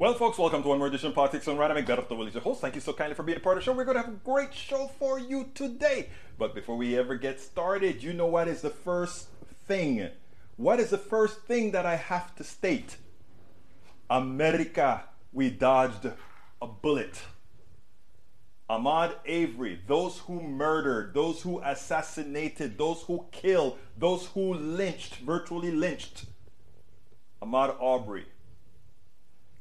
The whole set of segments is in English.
Well, folks, welcome to one more edition of Politics Done Right. I'm Egberto Willies, your host. Thank you so kindly for being a part of the show. We're going to have a great show for you today. But before we ever get started, you know what is the first thing? What is the first thing that I have to state? America, we dodged a bullet. Ahmaud Arbery, those who murdered, those who assassinated, those who killed, those who lynched, virtually lynched. Ahmaud Arbery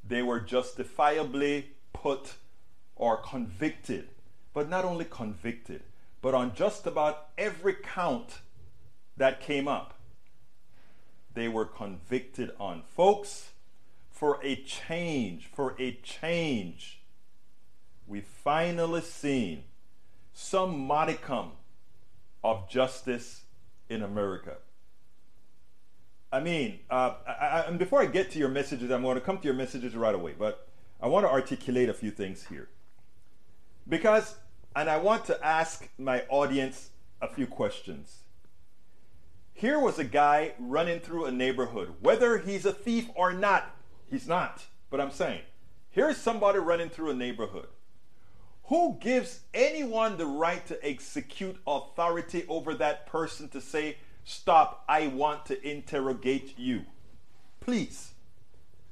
they were justifiably put or convicted. But not only convicted, but on just about every count that came up, they were convicted on. Folks, for a change, for a change, we finally seen some modicum of justice in America. I mean, uh, I, I, before I get to your messages, I'm going to come to your messages right away, but I want to articulate a few things here. Because, and I want to ask my audience a few questions. Here was a guy running through a neighborhood, whether he's a thief or not, he's not, but I'm saying, here's somebody running through a neighborhood. Who gives anyone the right to execute authority over that person to say, Stop, I want to interrogate you. Please.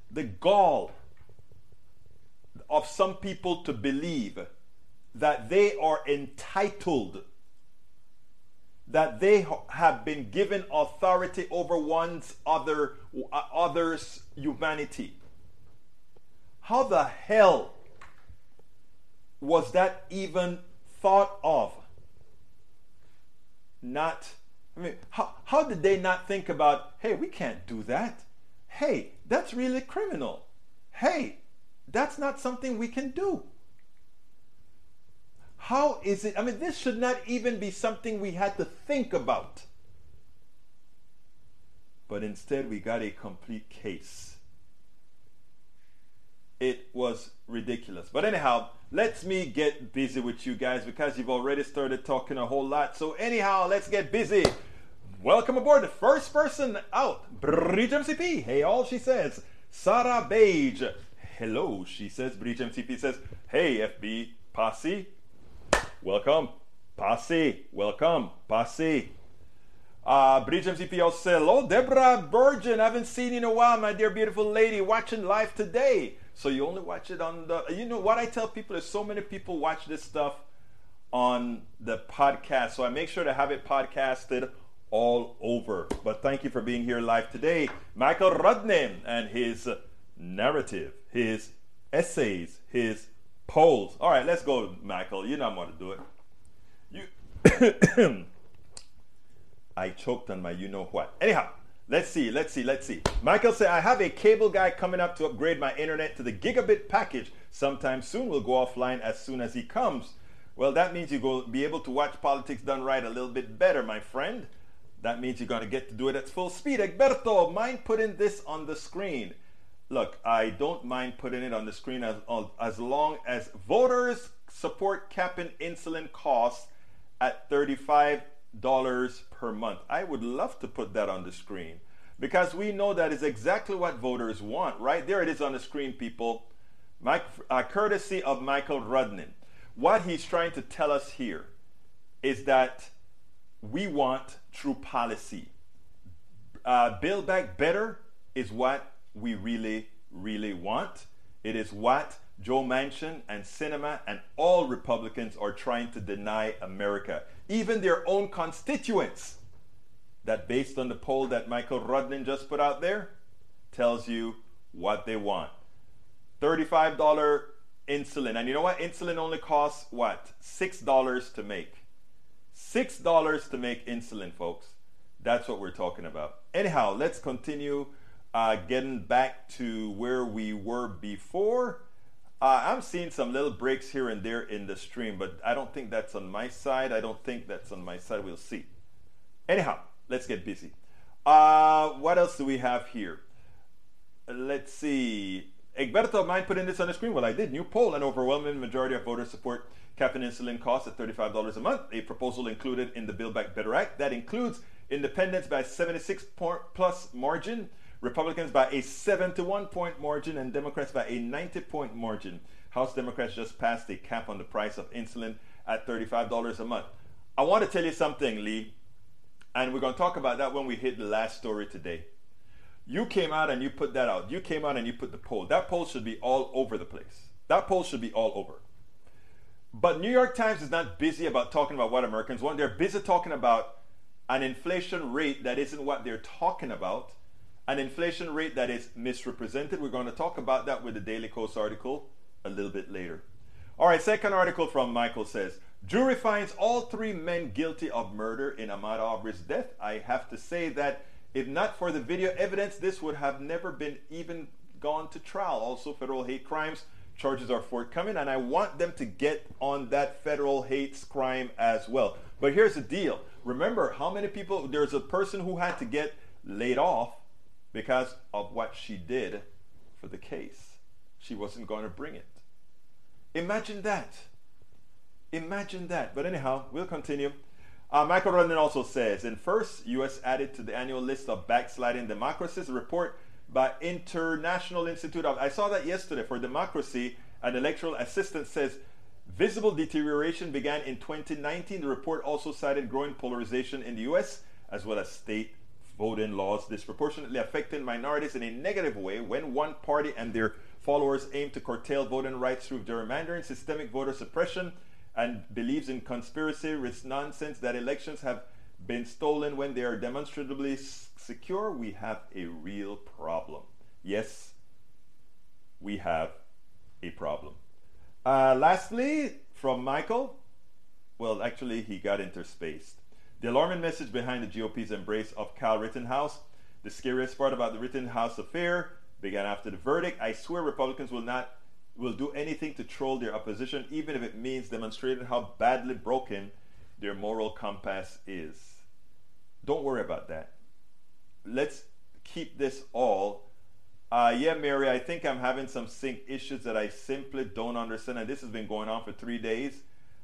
The gall of some people to believe that they are entitled, that they have been given authority over one's other uh, other's humanity. How the hell was that even thought of? Not I mean, how, how did they not think about, hey, we can't do that? Hey, that's really criminal. Hey, that's not something we can do. How is it? I mean, this should not even be something we had to think about. But instead, we got a complete case. It was ridiculous. But anyhow, let's me get busy with you guys because you've already started talking a whole lot. So anyhow, let's get busy. Welcome aboard the first person out, Bridge MCP. Hey, all she says. Sarah Beige. Hello, she says. Bridge MCP says, Hey, FB Posse. Welcome. Posse. Welcome. Posse. Uh, Bridge MCP also said, Hello, Deborah Virgin. I haven't seen you in a while, my dear beautiful lady, watching live today. So you only watch it on the. You know what I tell people is so many people watch this stuff on the podcast. So I make sure to have it podcasted all over. But thank you for being here live today. Michael Rudnin and his narrative, his essays, his polls. All right, let's go, Michael. You know I'm going to do it. You. I choked on my you know what. Anyhow, let's see, let's see, let's see. Michael said, I have a cable guy coming up to upgrade my internet to the gigabit package sometime soon. We'll go offline as soon as he comes. Well, that means you will be able to watch politics done right a little bit better, my friend. That means you're to get to do it at full speed. Egberto, mind putting this on the screen? Look, I don't mind putting it on the screen as, as long as voters support capping insulin costs at $35 per month. I would love to put that on the screen because we know that is exactly what voters want. Right there it is on the screen, people. Mike, uh, courtesy of Michael Rudnin. What he's trying to tell us here is that we want true policy. Uh, Build Back Better is what we really, really want. It is what Joe Manchin and Sinema and all Republicans are trying to deny America, even their own constituents. That, based on the poll that Michael Rudnin just put out there, tells you what they want. $35 insulin. And you know what? Insulin only costs what? $6 to make. Six dollars to make insulin, folks. That's what we're talking about. Anyhow, let's continue uh, getting back to where we were before. Uh, I'm seeing some little breaks here and there in the stream, but I don't think that's on my side. I don't think that's on my side. We'll see. Anyhow, let's get busy. Uh, what else do we have here? Let's see. Egberto, mind putting this on the screen? Well, I did. New poll: An overwhelming majority of voters support capping insulin costs at $35 a month, a proposal included in the Build Back Better Act that includes independents by 76 plus margin, Republicans by a 71 point margin and Democrats by a 90 point margin. House Democrats just passed a cap on the price of insulin at $35 a month. I want to tell you something, Lee, and we're going to talk about that when we hit the last story today. You came out and you put that out. You came out and you put the poll. That poll should be all over the place. That poll should be all over. But New York Times is not busy about talking about what Americans want. They're busy talking about an inflation rate that isn't what they're talking about, an inflation rate that is misrepresented. We're going to talk about that with the Daily Kos article a little bit later. All right, second article from Michael says Jury finds all three men guilty of murder in Ahmaud Arbery's death. I have to say that if not for the video evidence, this would have never been even gone to trial. Also, federal hate crimes charges are forthcoming, and I want them to get on that federal hate crime as well. But here's the deal remember how many people, there's a person who had to get laid off because of what she did for the case. She wasn't going to bring it. Imagine that. Imagine that. But anyhow, we'll continue. Uh, Michael Rudnin also says, in first, U.S. added to the annual list of backsliding democracies. Report by International Institute of, I saw that yesterday for Democracy and Electoral Assistance says visible deterioration began in 2019. The report also cited growing polarization in the U.S. as well as state voting laws disproportionately affecting minorities in a negative way when one party and their followers aim to curtail voting rights through gerrymandering, systemic voter suppression, and believes in conspiracy with nonsense that elections have been stolen when they are demonstrably secure, we have a real problem. Yes, we have a problem. Uh, lastly, from Michael, well, actually, he got interspaced. The alarming message behind the GOP's embrace of Kyle Rittenhouse. The scariest part about the Rittenhouse affair began after the verdict. I swear Republicans will not will do anything to troll their opposition, even if it means demonstrating how badly broken their moral compass is. Don't worry about that. Let's keep this all. Uh, yeah, Mary, I think I'm having some sync issues that I simply don't understand, and this has been going on for three days.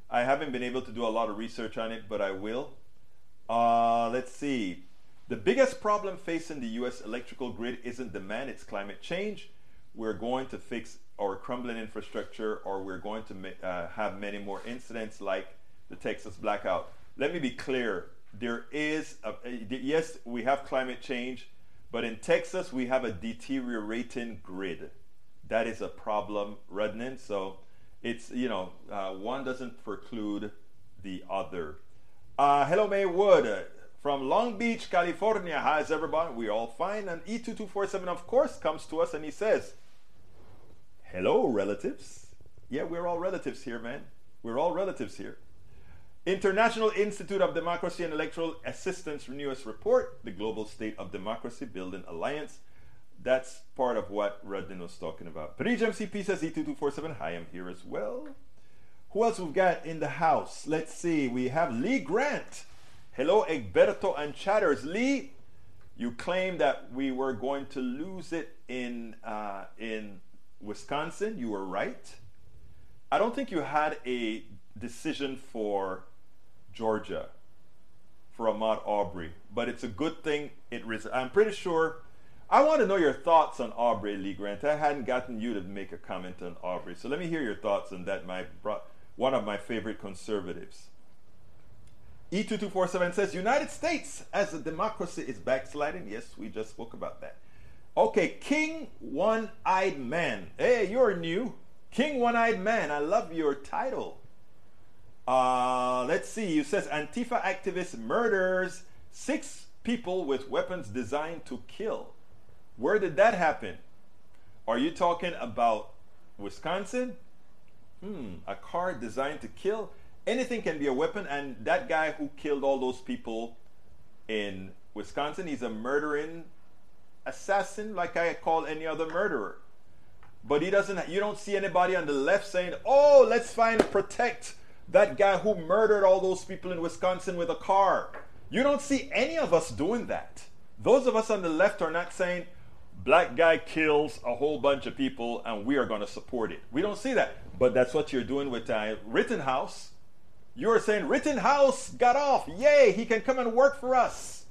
I haven't been able to do a lot of research on it, but I will. Uh, let's see. The biggest problem facing the U.S. electrical grid isn't demand, it's climate change. We're going to fix our crumbling infrastructure, or we're going to uh, have many more incidents like the Texas blackout. Let me be clear there is, a, yes, we have climate change, but in Texas, we have a deteriorating grid. That is a problem, Rudnin. So it's, you know, uh, one doesn't preclude the other. Uh, hello, May Wood from Long Beach, California. How's everybody? We're all fine. And E2247, of course, comes to us and he says, Hello, relatives. Yeah, we're all relatives here, man. We're all relatives here. International Institute of Democracy and Electoral Assistance newest report, the Global State of Democracy Building Alliance. That's part of what Rudnin was talking about. Paris MCP says E2247. Hi, I'm here as well. Who else we've got in the house? Let's see. We have Lee Grant. Hello, Egberto and Chatters. Lee, you claimed that we were going to lose it in uh, in Wisconsin. You were right. I don't think you had a decision for Georgia for Ahmaud Arbery, but it's a good thing it res- I'm pretty sure. I want to know your thoughts on Arbery Lee Grant. I hadn't gotten you to make a comment on Arbery, so let me hear your thoughts on that. My one of my favorite conservatives. E2247 says United States as a democracy is backsliding. Yes, we just spoke about that. Okay, King One Eyed Man. Hey, you're new. King One Eyed Man. I love your title. Uh, let's see. You says Antifa activist murders six people with weapons designed to kill. Where did that happen? Are you talking about Wisconsin? Hmm, a car designed to kill? Anything can be a weapon, and that guy who killed all those people in Wisconsin, he's a murdering assassin like I call any other murderer. But he doesn't you don't see anybody on the left saying, "Oh, let's find protect that guy who murdered all those people in Wisconsin with a car." You don't see any of us doing that. Those of us on the left are not saying black guy kills a whole bunch of people and we are going to support it. We don't see that. But that's what you're doing with uh, Rittenhouse. You're saying Rittenhouse got off. Yay, he can come and work for us.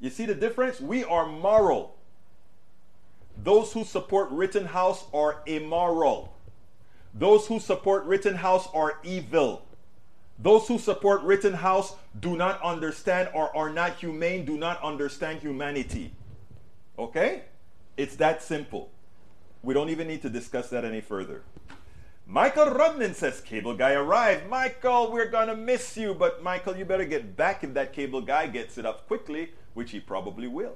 You see the difference? We are moral. Those who support Rittenhouse are immoral. Those who support Rittenhouse are evil. Those who support Rittenhouse do not understand or are not humane, do not understand humanity. Okay? It's that simple. We don't even need to discuss that any further. Michael Rudnin says, Cable guy arrived. Michael, we're going to miss you, but Michael, you better get back if that cable guy gets it up quickly, which he probably will.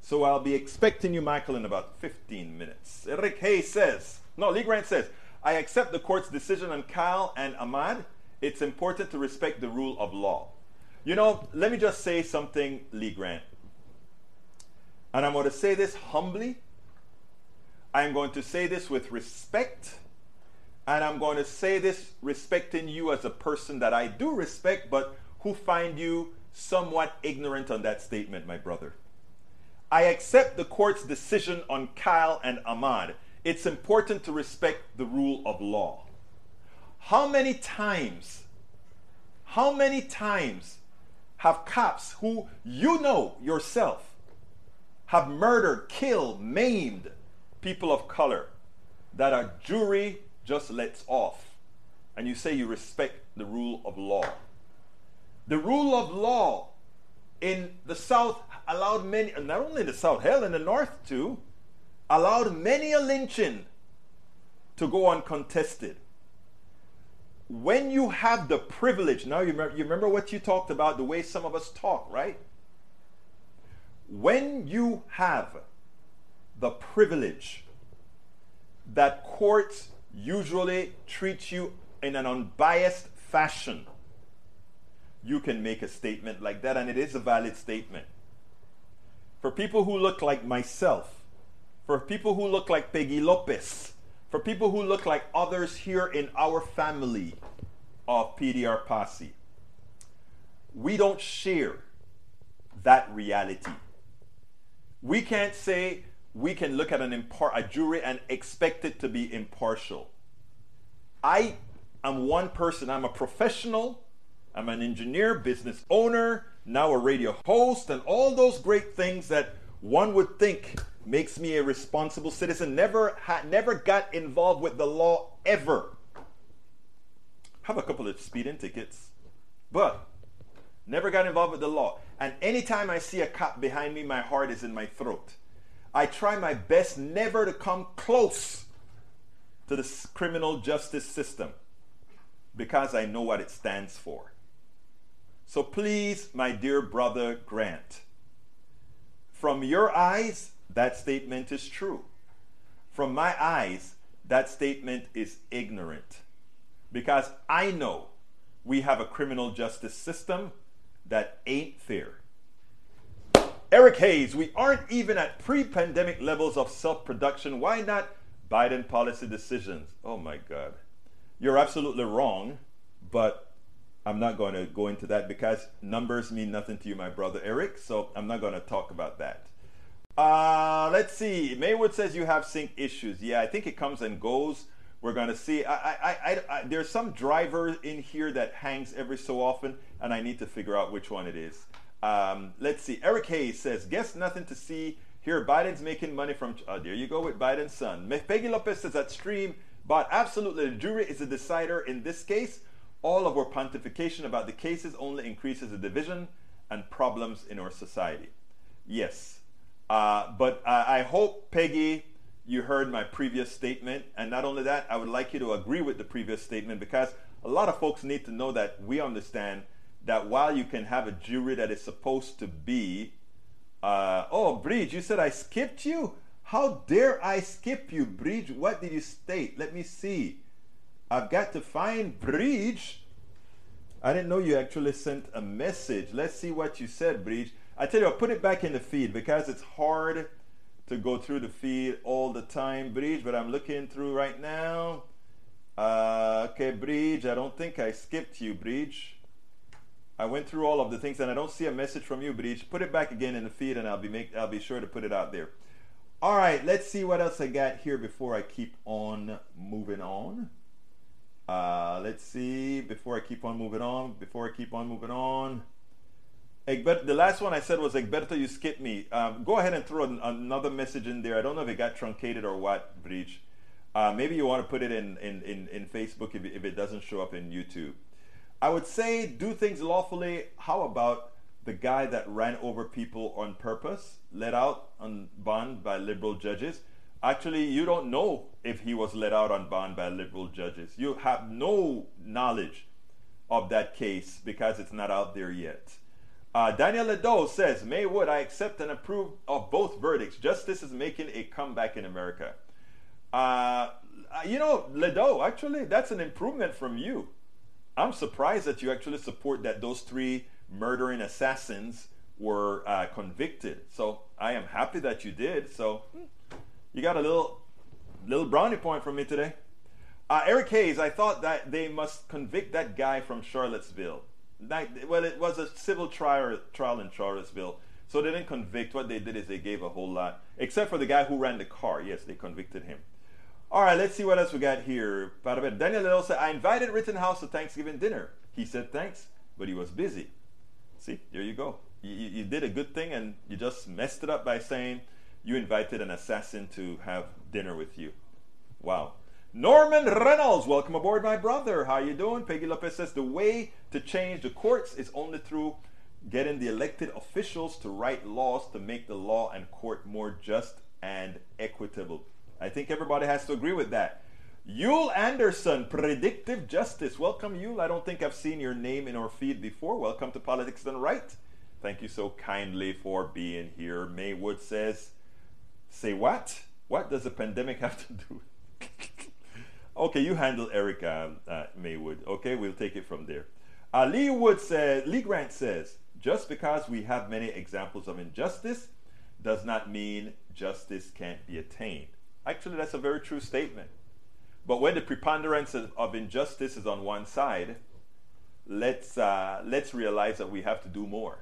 So I'll be expecting you, Michael, in about 15 minutes. Eric Hayes says, no, Lee Grant says, I accept the court's decision on Kyle and Ahmaud. It's important to respect the rule of law. You know, let me just say something, Lee Grant. And I'm going to say this humbly. I'm going to say this with respect. And I'm going to say this respecting you as a person that I do respect, but who find you somewhat ignorant on that statement, my brother. I accept the court's decision on Kyle and Ahmaud. It's important to respect the rule of law. How many times, how many times have cops who you know yourself have murdered, killed, maimed people of color that a jury just lets off? And you say you respect the rule of law. The rule of law in the South allowed many, not only in the South, hell, in the North too, allowed many a lynching to go uncontested when you have the privilege, now you remember, you remember what you talked about, the way some of us talk, right? When you have the privilege that courts usually treat you in an unbiased fashion, you can make a statement like that, and it is a valid statement. For people who look like myself, for people who look like Peggy Lopez, for people who look like others here in our family of PDR Posse. We don't share that reality. We can't say we can look at an impar- a jury and expect it to be impartial. I am one person, I'm a professional, I'm an engineer, business owner, now a radio host, and all those great things that one would think makes me a responsible citizen. Never had, never got involved with the law ever. Have a couple of speeding tickets, but never got involved with the law. And anytime I see a cop behind me, my heart is in my throat. I try my best never to come close to the criminal justice system because I know what it stands for. So please, my dear brother Grant, from your eyes, that statement is true. From my eyes, that statement is ignorant. Because I know we have a criminal justice system that ain't fair. Eric Hayes, we aren't even at pre pandemic levels of self production. Why not Biden policy decisions? Oh my God. You're absolutely wrong, but I'm not going to go into that because numbers mean nothing to you, my brother Eric, so I'm not going to talk about that. Uh, let's see. Maywood says you have sync issues. Yeah, I think it comes and goes. We're going to see. I, I, I, there's some driver in here that hangs every so often, and I need to figure out which one it is. Um, let's see. Eric Hayes says, guess nothing to see here. Biden's making money from. Oh, there you go with Biden's son. Peggy Lopez says that stream, but absolutely, the jury is the decider in this case. All of our pontification about the cases only increases the division and problems in our society. Yes, uh, but I hope, Peggy, you heard my previous statement. And not only that, I would like you to agree with the previous statement because a lot of folks need to know that we understand that while you can have a jury that is supposed to be, uh, oh, Bridge, you said I skipped you? How dare I skip you, Bridge? What did you state? Let me see. I've got to find Bridge. I didn't know you actually sent a message. Let's see what you said, Bridge. I tell you, I'll put it back in the feed because it's hard to go through the feed all the time, Bridge, but I'm looking through right now. Uh, okay, Bridge, I don't think I skipped you, Bridge. I went through all of the things and I don't see a message from you, Bridge. Put it back again in the feed and I'll be make I'll be sure to put it out there. All right, let's see what else I got here before I keep on moving on. Uh, let's see, before I keep on moving on, before I keep on moving on. Egberto, the last one I said was Egberto, you skipped me. Um, go ahead and throw an, another message in there. I don't know if it got truncated or what, Bridge. Uh, maybe you want to put it in, in, in, in Facebook if, if it doesn't show up in YouTube. I would say do things lawfully. How about the guy that ran over people on purpose, let out on bond by liberal judges? Actually, you don't know if he was let out on bond by liberal judges. You have no knowledge of that case because it's not out there yet. Uh, Daniel Ledo says, Maywood, I accept and approve of both verdicts. Justice is making a comeback in America. Uh, you know, Ledo, actually, that's an improvement from you. I'm surprised that you actually support that those three murdering assassins were uh, convicted. So I am happy that you did. So you got a little little brownie point from me today. Uh, Eric Hayes, I thought that they must convict that guy from Charlottesville. Well, it was a civil trial, trial in Charlottesville. So they didn't convict. What they did is they gave a whole lot, except for the guy who ran the car. Yes, they convicted him. All right, let's see what else we got here. Daniel Ledo said, I invited Rittenhouse to Thanksgiving dinner. He said thanks, but he was busy. See, there you go. You, you, you did a good thing and you just messed it up by saying you invited an assassin to have dinner with you. Wow. Norman Reynolds, welcome aboard, my brother. How you doing? Peggy Lopez says the way to change the courts is only through getting the elected officials to write laws to make the law and court more just and equitable. I think everybody has to agree with that. Yule Anderson, Predictive Justice. Welcome, Yule. I don't think I've seen your name in our feed before. Welcome to Politics Done Right. Thank you so kindly for being here. Maywood says, Say what? What does the pandemic have to do? okay, you handle Erica uh, Maywood. Okay, we'll take it from there. Uh, Lee Wood says, Lee Grant says, just because we have many examples of injustice does not mean justice can't be attained. Actually, that's a very true statement. But when the preponderance of injustice is on one side, let's, uh, let's realize that we have to do more.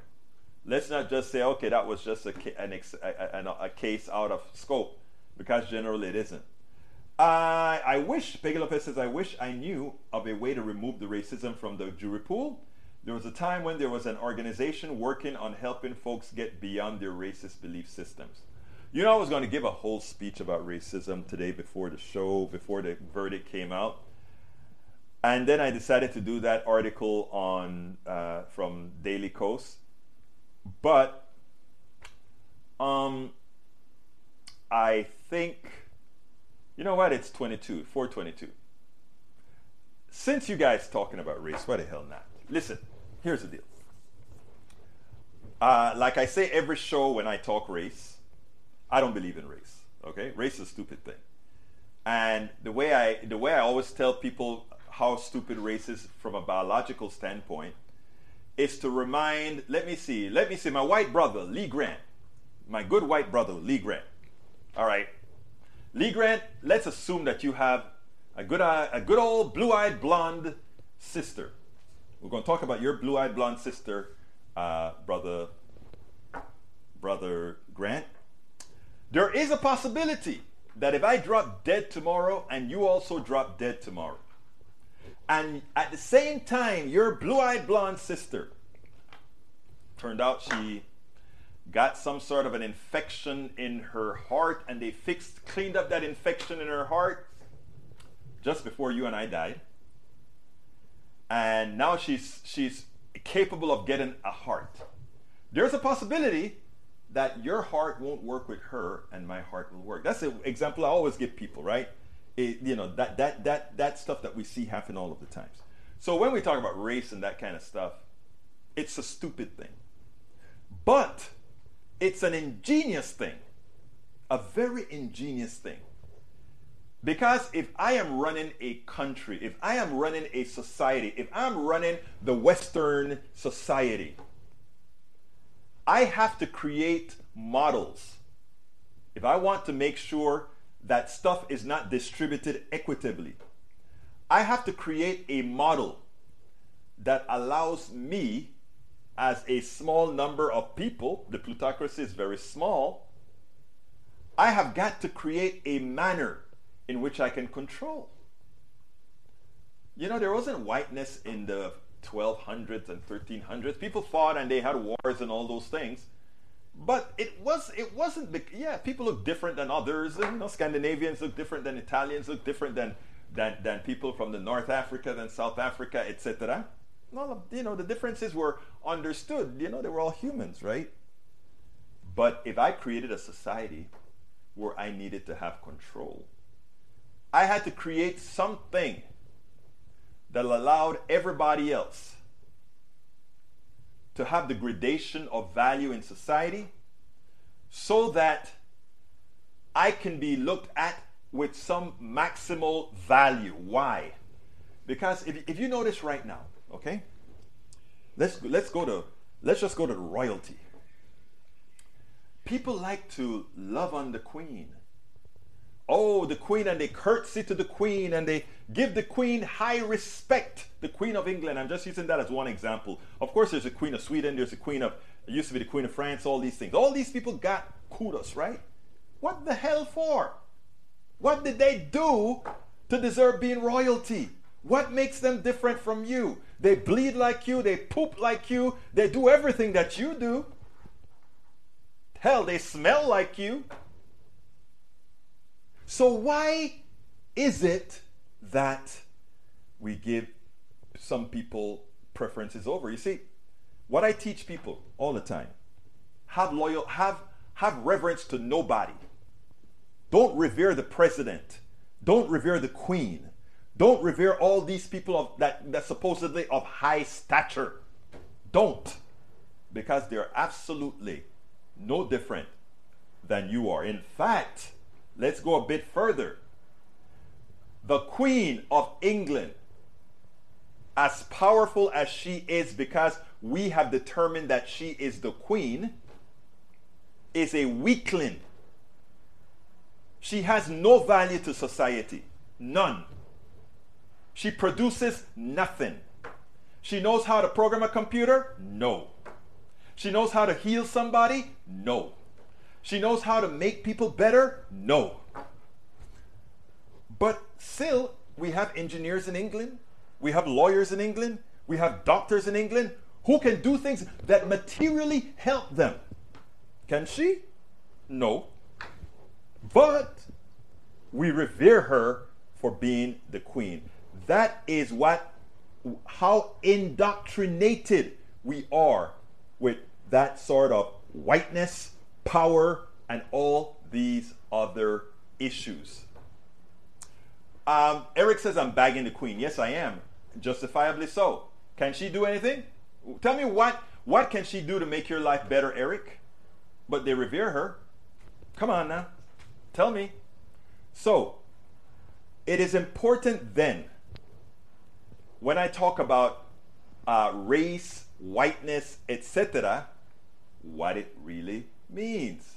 Let's not just say, okay, that was just a, an ex- a, a, a, case out of scope, because generally it isn't. Uh, I wish, Peggy Lopez says, I wish I knew of a way to remove the racism from the jury pool. There was a time when there was an organization working on helping folks get beyond their racist belief systems. You know, I was going to give a whole speech about racism today before the show, before the verdict came out. And then I decided to do that article on uh, from Daily Kos. But um, I think, you know what? It's 22, 422. Since you guys talking about race, why the hell not? Listen, here's the deal. Uh, like I say every show when I talk race, I don't believe in race. Okay, race is a stupid thing. And the way I the way I always tell people how stupid race is from a biological standpoint is to remind. Let me see. Let me see. My white brother Lee Grant, my good white brother Lee Grant. All right, Lee Grant. Let's assume that you have a good a good old blue-eyed blonde sister. We're going to talk about your blue-eyed blonde sister, uh, brother brother Grant. There is a possibility that if I drop dead tomorrow and you also drop dead tomorrow, and at the same time, your blue eyed blonde sister turned out she got some sort of an infection in her heart and they fixed, cleaned up that infection in her heart just before you and I died. And now she's, she's capable of getting a heart. There's a possibility that your heart won't work with her and my heart will work. That's an example I always give people, right? It, you know, that, that, that, that stuff that we see happen all of the times. So when we talk about race and that kind of stuff, it's a stupid thing. But it's an ingenious thing, a very ingenious thing. Because if I am running a country, if I am running a society, if I'm running the Western society, I have to create models. If I want to make sure that stuff is not distributed equitably, I have to create a model that allows me, as a small number of people, the plutocracy is very small, I have got to create a manner in which I can control. You know, there wasn't whiteness in the 1200s and 1300s. People fought and they had wars and all those things. But it was it wasn't yeah people look different than others. You know Scandinavians look different than Italians look different than than, than people from the North Africa than South Africa etc. No, you know the differences were understood. You know they were all humans, right? But if I created a society where I needed to have control, I had to create something that allowed everybody else to have the gradation of value in society so that I can be looked at with some maximal value. Why? Because if, if you notice right now, okay, let's let's go to let's just go to royalty. People like to love on the queen oh, the queen, and they curtsy to the queen and they give the queen high respect. The queen of England, I'm just using that as one example. Of course, there's a queen of Sweden, there's a queen of, it used to be the queen of France, all these things. All these people got kudos, right? What the hell for? What did they do to deserve being royalty? What makes them different from you? They bleed like you, they poop like you, they do everything that you do. Hell, they smell like you. So, why is it that we give some people preferences over? You see, what I teach people all the time have loyal, have, have reverence to nobody. Don't revere the president. Don't revere the queen. Don't revere all these people of, that, that supposedly of high stature. Don't. Because they're absolutely no different than you are. In fact, Let's go a bit further. The Queen of England, as powerful as she is because we have determined that she is the Queen, is a weakling. She has no value to society. None. She produces nothing. She knows how to program a computer? No. She knows how to heal somebody? No. She knows how to make people better? No. But still, we have engineers in England, we have lawyers in England, we have doctors in England who can do things that materially help them. Can she? No. But we revere her for being the queen. That is what how indoctrinated we are with that sort of whiteness power, and all these other issues. Um, Eric says, I'm bagging the queen. Yes, I am. Justifiably so. Can she do anything? Tell me what, what can she do to make your life better, Eric? But they revere her. Come on now. Tell me. So, it is important then, when I talk about uh, race, whiteness, etc., what it really means.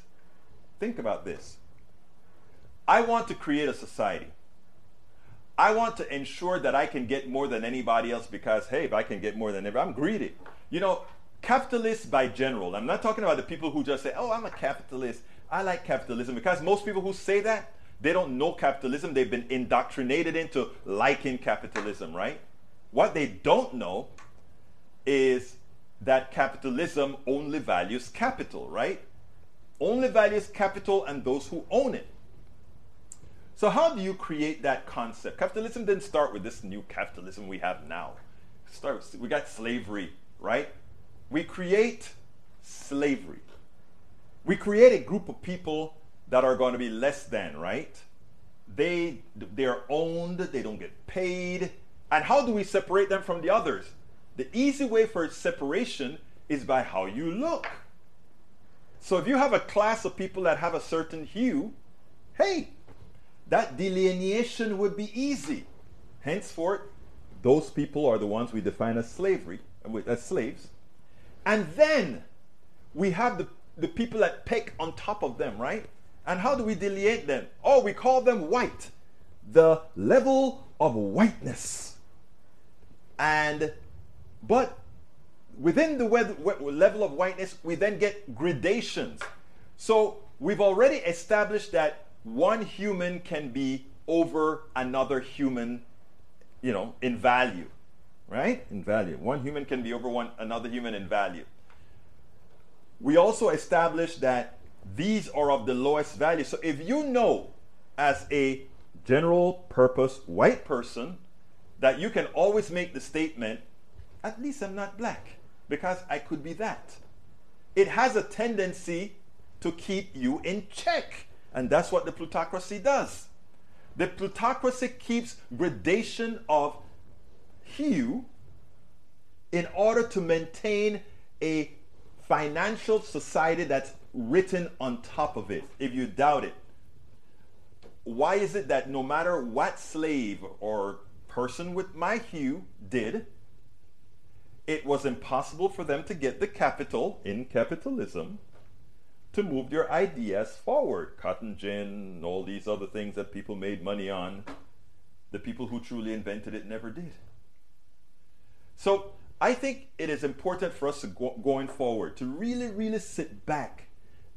Think about this. I want to create a society. I want to ensure that I can get more than anybody else because, hey, if I can get more than everybody, I'm greedy. You know, capitalists by general, I'm not talking about the people who just say, oh, I'm a capitalist. I like capitalism because most people who say that, they don't know capitalism. They've been indoctrinated into liking capitalism, right? What they don't know is that capitalism only values capital, right? Only values capital and those who own it. So, how do you create that concept? Capitalism didn't start with this new capitalism we have now. Start, we got slavery, right? We create slavery. We create a group of people that are going to be less than, right? They they're owned, they don't get paid. And how do we separate them from the others? The easy way for separation is by how you look. So if you have a class of people that have a certain hue, hey, that delineation would be easy. Henceforth, those people are the ones we define as slavery, as slaves. And then we have the, the people that peck on top of them, right? And how do we delineate them? Oh, we call them white. The level of whiteness. And, but within the level of whiteness, we then get gradations. So we've already established that one human can be over another human, you know, in value. right? In value. One human can be over one another human in value. We also established that these are of the lowest value. So if you know as a general purpose white person that you can always make the statement, at least I'm not black, because I could be that. It has a tendency to keep you in check. And that's what the plutocracy does. The plutocracy keeps gradation of hue in order to maintain a financial society that's written on top of it. If you doubt it, why is it that no matter what slave or person with my hue did, it was impossible for them to get the capital in capitalism to move their ideas forward. Cotton gin, all these other things that people made money on. The people who truly invented it never did. So I think it is important for us to go, going forward to really, really sit back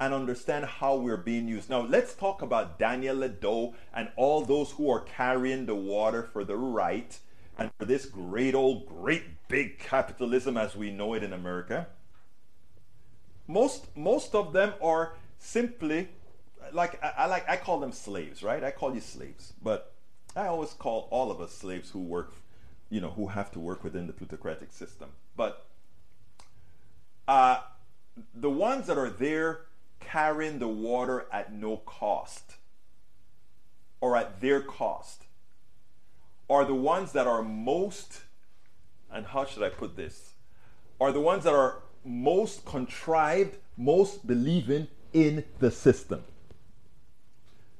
and understand how we're being used. Now, let's talk about Daniel Ledo and all those who are carrying the water for the right and for this great old, great big capitalism as we know it in America most most of them are simply like I, I, like I call them slaves, right? I call you slaves, but I always call all of us slaves who work, you know, who have to work within the plutocratic system. But uh, the ones that are there carrying the water at no cost or at their cost are the ones that are most, and how should I put this? Are the ones that are most contrived, most believing in the system.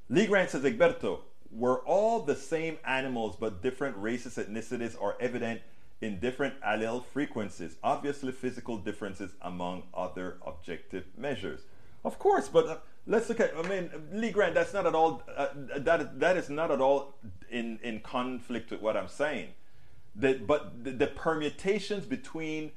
Lee Grant says, Egberto, we're all the same animals, but different races, ethnicities are evident in different allele frequencies. Obviously, physical differences among other objective measures. Of course, but let's look at. I mean, Lee Grant. That's not at all. Uh, that that is not at all in in conflict with what I'm saying. That, but the, the permutations between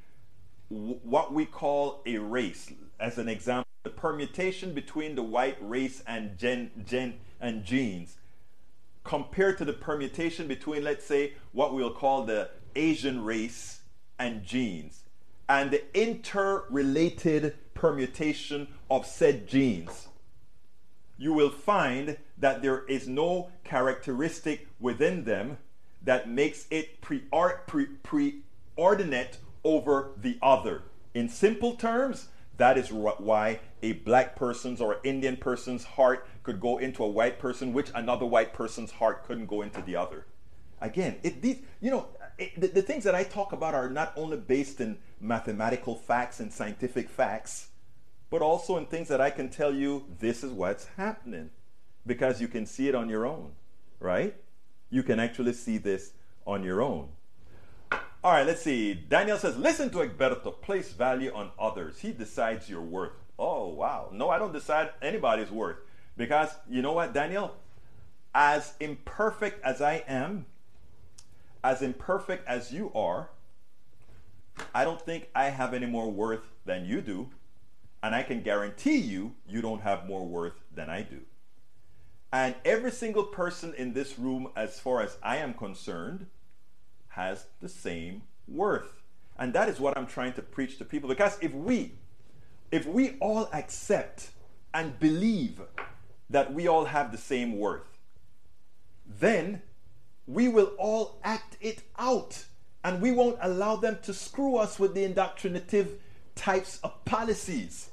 what we call a race. As an example, the permutation between the white race and gen, gen and genes compared to the permutation between, let's say, what we'll call the Asian race and genes, and the interrelated permutation of said genes, you will find that there is no characteristic within them that makes it preordinate over the other. In simple terms, that is why a black person's or Indian person's heart could go into a white person, which another white person's heart couldn't go into the other. Again, these, you know, it, the, the things that I talk about are not only based in mathematical facts and scientific facts, but also in things that I can tell you this is what's happening because you can see it on your own, right? You can actually see this on your own. All right, let's see. Daniel says, listen to Egberto. Place value on others. He decides your worth. Oh, wow. No, I don't decide anybody's worth. Because you know what, Daniel? As imperfect as I am, as imperfect as you are, I don't think I have any more worth than you do. And I can guarantee you, you don't have more worth than I do. And every single person in this room, as far as I am concerned, has the same worth. And that is what I'm trying to preach to people because if we if we all accept and believe that we all have the same worth, then we will all act it out and we won't allow them to screw us with the indoctrinative types of policies.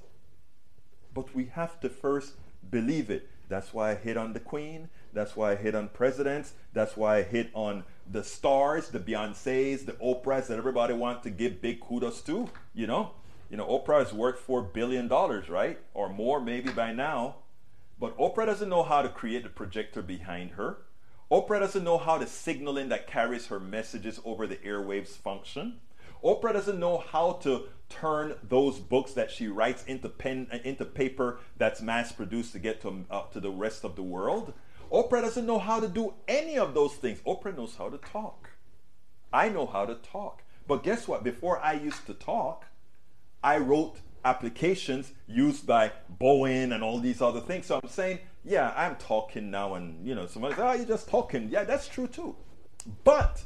But we have to first believe it. That's why I hit on the Queen. That's why I hit on presidents. That's why I hit on the stars, the Beyonces, the Oprahs that everybody wants to give big kudos to. You know, you know, Oprah is worth four billion dollars, right, or more maybe by now. But Oprah doesn't know how to create the projector behind her. Oprah doesn't know how the signaling that carries her messages over the airwaves function. Oprah doesn't know how to turn those books that she writes into pen into paper that's mass produced to get to, uh, to the rest of the world. Oprah doesn't know how to do any of those things. Oprah knows how to talk. I know how to talk. But guess what? Before I used to talk, I wrote applications used by Boeing and all these other things. So I'm saying, yeah, I'm talking now, and you know, somebody says, oh, you're just talking. Yeah, that's true too. But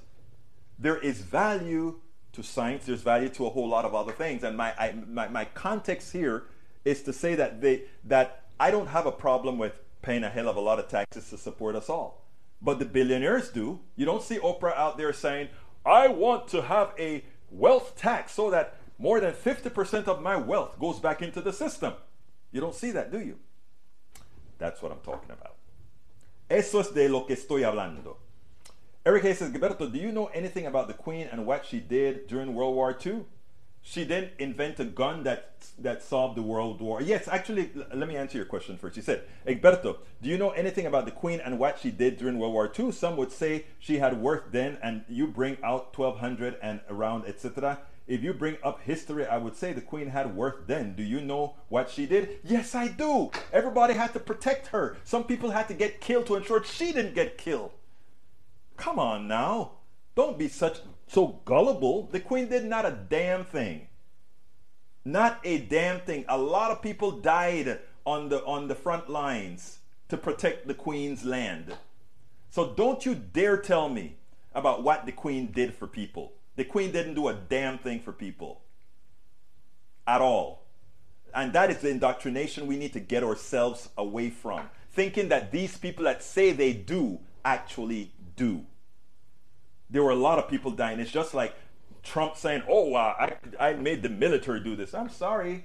there is value to science, there's value to a whole lot of other things. And my, I, my, my context here is to say that, they, that I don't have a problem with paying a hell of a lot of taxes to support us all. But the billionaires do. You don't see Oprah out there saying, I want to have a wealth tax so that more than 50% of my wealth goes back into the system. You don't see that, do you? That's what I'm talking about. Eso es de lo que estoy hablando. Eric Hayes says, Egberto, do you know anything about the Queen and what she did during World War II? She didn't invent a gun that that solved the World War. Yes, actually, let me answer your question first. She said, Egberto, do you know anything about the Queen and what she did during World War II? Some would say she had worth then, and you bring out 1200 and around, etc. If you bring up history, I would say the Queen had worth then. Do you know what she did? Yes, I do. Everybody had to protect her. Some people had to get killed to ensure she didn't get killed. Come on now. Don't be such so gullible. The queen did not a damn thing. Not a damn thing. A lot of people died on the on the front lines to protect the queen's land. So don't you dare tell me about what the queen did for people. The queen didn't do a damn thing for people. At all. And that is the indoctrination we need to get ourselves away from. Thinking that these people that say they do actually do there were a lot of people dying. It's just like Trump saying, "Oh, uh, I I made the military do this." I'm sorry.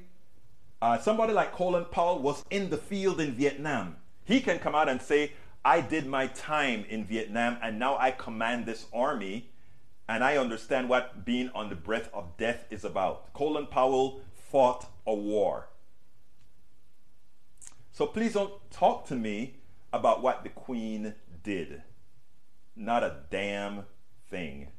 Uh, somebody like Colin Powell was in the field in Vietnam. He can come out and say, "I did my time in Vietnam, and now I command this army, and I understand what being on the breath of death is about." Colin Powell fought a war. So please don't talk to me about what the Queen did. Not a damn thing.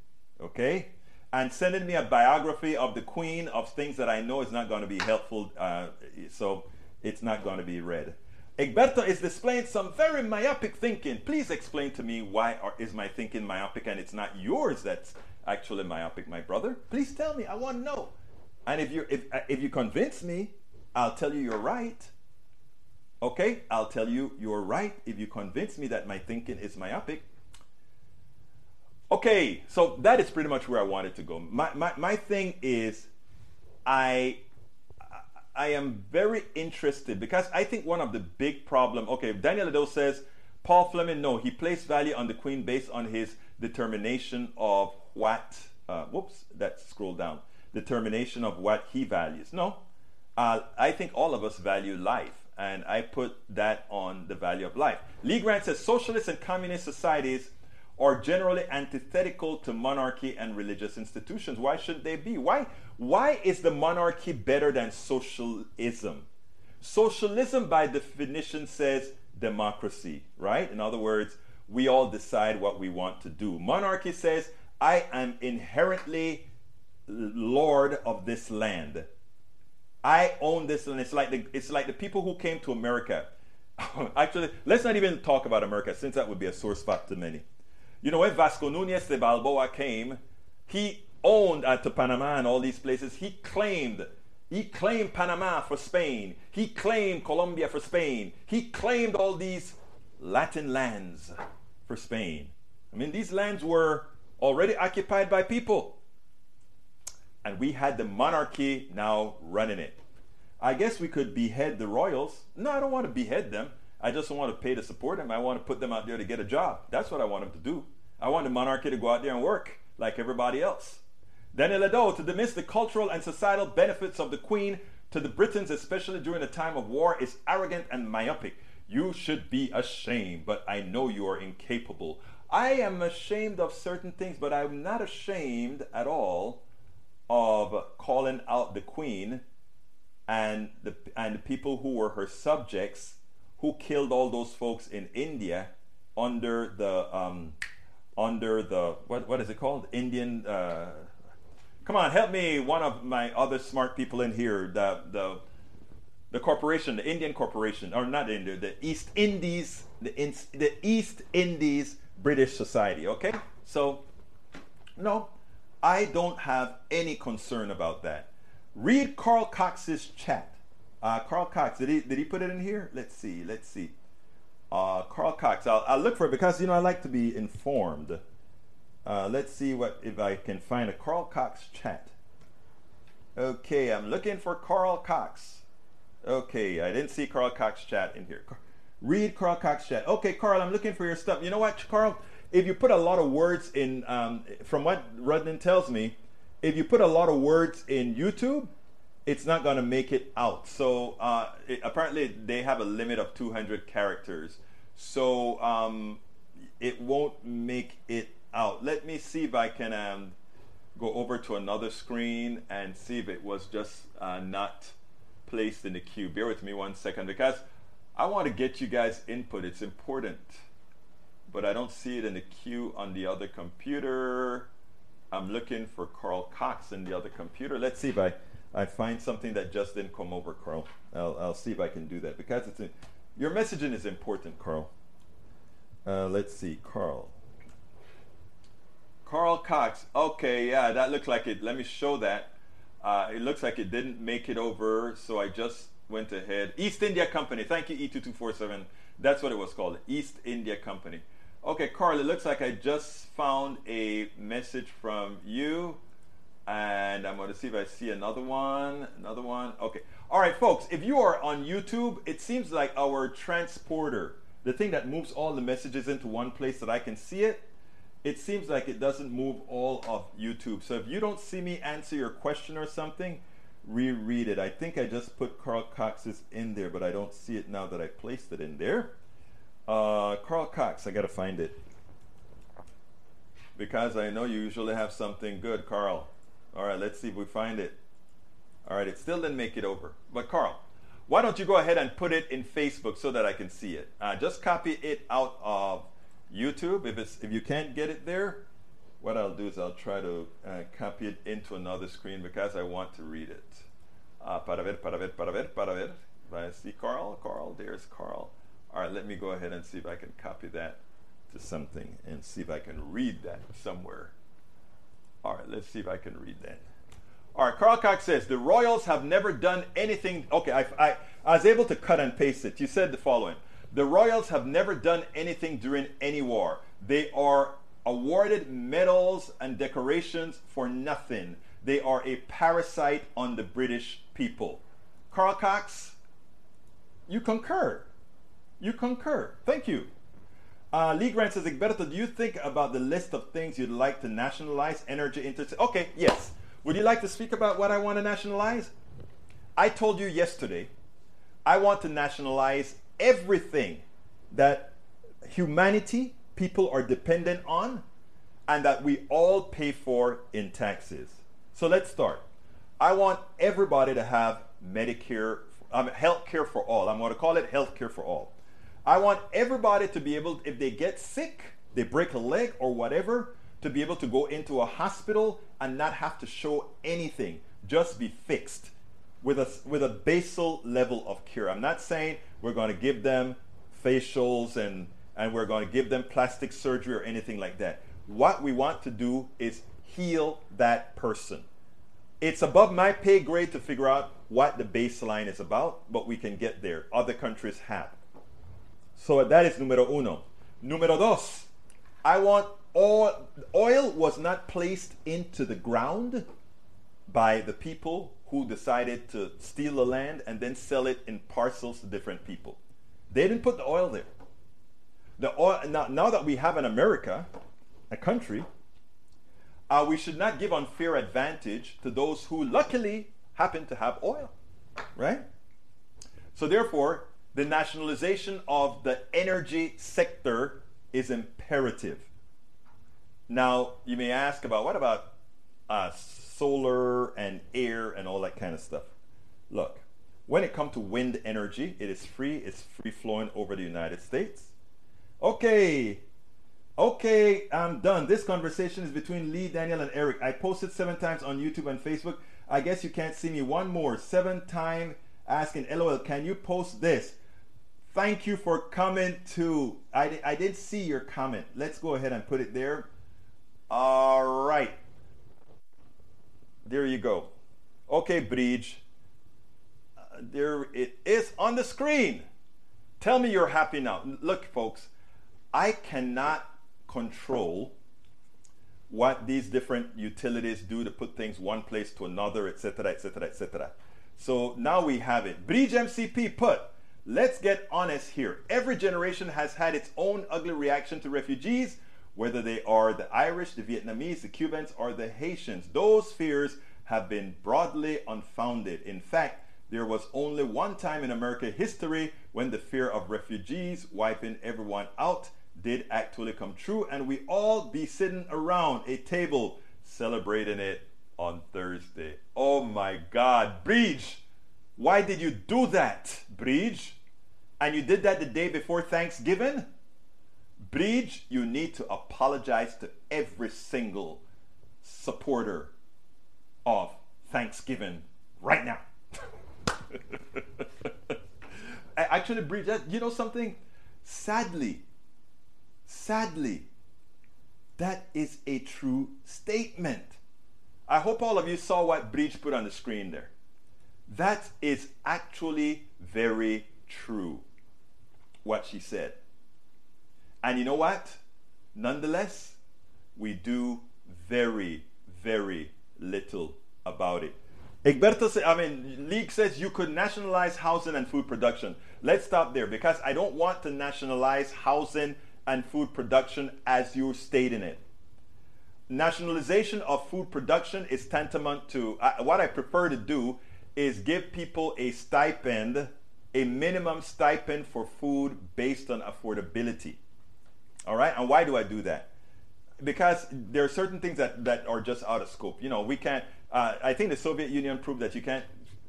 Okay? And sending me a biography of the Queen of things that I know is not going to be helpful, uh, so it's not going to be read. Egberto is displaying some very myopic thinking. Please explain to me why is my thinking myopic and it's not yours that's actually myopic, my brother. Please tell me. I want to know. And if you if uh, if you convince me, I'll tell you you're right. Okay, I'll tell you you're right if you convince me that my thinking is myopic. Okay, so that is pretty much where I wanted to go. My, my, my thing is, I I am very interested because I think one of the big problem. Okay, Daniel Ledo says Paul Fleming. No, he placed value on the Queen based on his determination of what. Uh, whoops, that scroll down. Determination of what he values. No, uh, I think all of us value life, and I put that on the value of life. Lee Grant says socialist and communist societies are generally antithetical to monarchy and religious institutions. Why should they be? Why, why is the monarchy better than socialism? Socialism, by definition, says democracy, right? In other words, we all decide what we want to do. Monarchy says, I am inherently lord of this land. I own this land. It's like the, it's like the people who came to America. Actually, let's not even talk about America, since that would be a sore spot to many. You know, when Vasco Nunez de Balboa came, he owned to Panama and all these places. He claimed, he claimed Panama for Spain. He claimed Colombia for Spain. He claimed all these Latin lands for Spain. I mean, these lands were already occupied by people. And we had the monarchy now running it. I guess we could behead the royals. No, I don't want to behead them. I just don't want to pay to support them. I want to put them out there to get a job. That's what I want them to do. I want the monarchy to go out there and work like everybody else. Daniel Ledo, to dismiss the cultural and societal benefits of the Queen to the Britons, especially during a time of war, is arrogant and myopic. You should be ashamed, but I know you are incapable. I am ashamed of certain things, but I'm not ashamed at all of calling out the Queen and the, and the people who were her subjects who killed all those folks in India under the um, under the what what is it called? Indian. Uh, come on, help me. One of my other smart people in here. The the the corporation, the Indian corporation, or not India, the East Indies, the in, the East Indies British Society. Okay, so no, I don't have any concern about that. Read Carl Cox's chat. Uh, Carl Cox, did he did he put it in here? Let's see, let's see. Uh, Carl Cox, I'll, I'll look for it because you know I like to be informed. Uh, let's see what if I can find a Carl Cox chat. Okay, I'm looking for Carl Cox. Okay, I didn't see Carl Cox chat in here. Read Carl Cox chat. Okay, Carl, I'm looking for your stuff. You know what, Carl? If you put a lot of words in, um, from what Rudnin tells me, if you put a lot of words in YouTube, it's not going to make it out. So uh, it, apparently they have a limit of 200 characters. So um, it won't make it out. Let me see if I can um, go over to another screen and see if it was just uh, not placed in the queue. Bear with me one second because I want to get you guys input. It's important. But I don't see it in the queue on the other computer. I'm looking for Carl Cox in the other computer. Let's see if I, I find something that just didn't come over, Carl. I'll, I'll see if I can do that because it's your messaging is important, Carl. Uh, let's see, Carl. Carl Cox. Okay, yeah, that looks like it. Let me show that. Uh, it looks like it didn't make it over, so I just went ahead. East India Company. Thank you, E2247. That's what it was called, East India Company. Okay, Carl, it looks like I just found a message from you. And I'm going to see if I see another one. Another one. Okay. All right, folks, if you are on YouTube, it seems like our transporter, the thing that moves all the messages into one place that I can see it, it seems like it doesn't move all of YouTube. So if you don't see me answer your question or something, reread it. I think I just put Carl Cox's in there, but I don't see it now that I placed it in there. Uh, Carl Cox, I got to find it. Because I know you usually have something good, Carl. All right, let's see if we find it. All right, it still didn't make it over. But Carl, why don't you go ahead and put it in Facebook so that I can see it? Uh, just copy it out of YouTube. If, it's, if you can't get it there, what I'll do is I'll try to uh, copy it into another screen because I want to read it. Uh, para ver, para ver, para ver, para ver. I see Carl, Carl, there's Carl. All right, let me go ahead and see if I can copy that to something and see if I can read that somewhere. All right, let's see if I can read that. All right, Carl Cox says the Royals have never done anything. Okay, I, I, I was able to cut and paste it. You said the following The Royals have never done anything during any war. They are awarded medals and decorations for nothing. They are a parasite on the British people. Carl Cox, you concur. You concur. Thank you. Uh, Lee Grant says, Egberto, do you think about the list of things you'd like to nationalize? Energy, inter. Okay, yes. Would you like to speak about what I want to nationalize? I told you yesterday, I want to nationalize everything that humanity, people are dependent on, and that we all pay for in taxes. So let's start. I want everybody to have Medicare, um, health care for all. I'm going to call it health care for all. I want everybody to be able, if they get sick, they break a leg or whatever, to be able to go into a hospital and not have to show anything, just be fixed with a, with a basal level of care. I'm not saying we're going to give them facials and, and we're going to give them plastic surgery or anything like that. What we want to do is heal that person. It's above my pay grade to figure out what the baseline is about, but we can get there. Other countries have. So that is numero uno. Numero dos, I want oil. Oil was not placed into the ground by the people who decided to steal the land and then sell it in parcels to different people. They didn't put the oil there. The oil, now, now that we have an America, a country, uh, we should not give unfair advantage to those who luckily happen to have oil, right? So therefore, the nationalization of the energy sector is imperative. Now, you may ask about what about uh, solar and air and all that kind of stuff. Look, when it comes to wind energy, it is free, it's free flowing over the United States. Okay, okay, I'm done. This conversation is between Lee, Daniel, and Eric. I posted seven times on YouTube and Facebook. I guess you can't see me. One more, seven time asking, LOL, can you post this? Thank you for coming to. I, I did see your comment. Let's go ahead and put it there. All right. There you go. Okay, Bridge. Uh, there it is on the screen. Tell me you're happy now. Look, folks, I cannot control what these different utilities do to put things one place to another, etc., etc., etc. So now we have it. Bridge MCP put, let's get honest here. Every generation has had its own ugly reaction to refugees, whether they are the Irish, the Vietnamese, the Cubans, or the Haitians. Those fears have been broadly unfounded. In fact, there was only one time in American history when the fear of refugees wiping everyone out did actually come true, and we all be sitting around a table celebrating it on Thursday. Oh my God, Bridge, why did you do that, Bridge? And you did that the day before Thanksgiving? Bridge, you need to apologize to every single supporter of Thanksgiving right now. Actually, Bridge, you know something? Sadly, sadly, that is a true statement. I hope all of you saw what Bridge put on the screen there. That is actually very true, what she said. And you know what? Nonetheless, we do very, very little about it. Egberto says, I mean, League says you could nationalize housing and food production. Let's stop there because I don't want to nationalize housing and food production as you're stating it nationalization of food production is tantamount to uh, what I prefer to do is give people a stipend, a minimum stipend for food based on affordability. All right, and why do I do that? Because there are certain things that, that are just out of scope. You know, we can't. Uh, I think the Soviet Union proved that you can't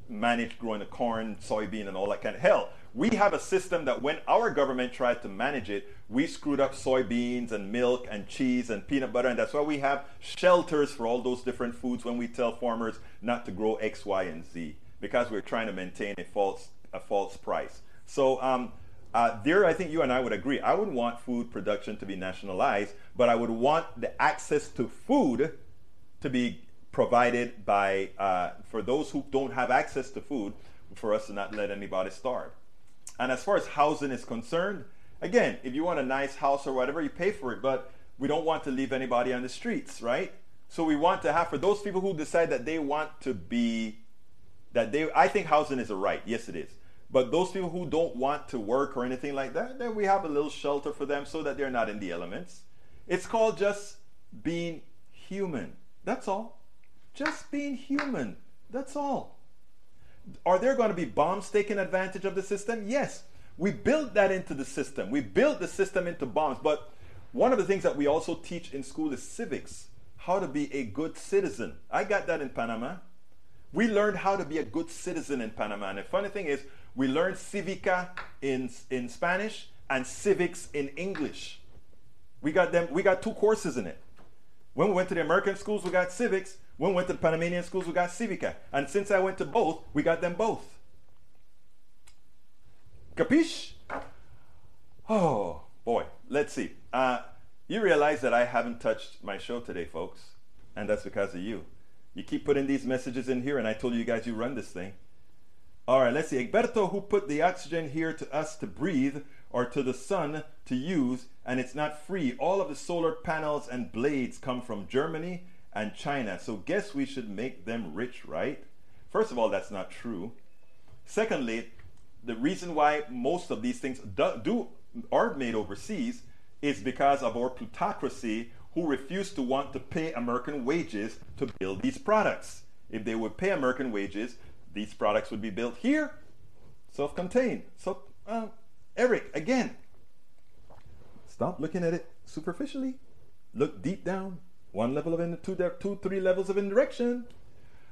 manage growing the corn, soybean, and all that kind of hell we have a system that when our government tried to manage it, we screwed up soybeans and milk and cheese and peanut butter. And that's why we have shelters for all those different foods when we tell farmers not to grow X, Y, and Z because we're trying to maintain a false, a false price. So um, uh, there, I think you and I would agree. I would want food production to be nationalized, but I would want the access to food to be provided by, uh, for those who don't have access to food, for us to not let anybody starve. And as far as housing is concerned, again, if you want a nice house or whatever, you pay for it, but we don't want to leave anybody on the streets, right? So we want to have, for those people who decide that they want to be, that they, I think housing is a right. Yes, it is. But those people who don't want to work or anything like that, then we have a little shelter for them so that they're not in the elements. It's called just being human. That's all. Just being human. That's all. Are there going to be bombs taking advantage of the system? Yes. We built that into the system. We built the system into bombs. But one of the things that we also teach in school is civics how to be a good citizen. I got that in Panama. We learned how to be a good citizen in Panama. And the funny thing is, we learned civica in, in Spanish and civics in English. We got them, we got two courses in it. When we went to the American schools, we got civics. When we went to the Panamanian schools, we got Civica. And since I went to both, we got them both. Capiche? Oh, boy. Let's see. Uh, you realize that I haven't touched my show today, folks. And that's because of you. You keep putting these messages in here, and I told you guys you run this thing. All right, let's see. Egberto, who put the oxygen here to us to breathe or to the sun to use, and it's not free. All of the solar panels and blades come from Germany and China. So guess we should make them rich, right? First of all, that's not true. Secondly, the reason why most of these things do, do are made overseas is because of our plutocracy who refuse to want to pay American wages to build these products. If they would pay American wages, these products would be built here, self-contained. So, uh, Eric, again, stop looking at it superficially. Look deep down one level of in two, two, three levels of indirection.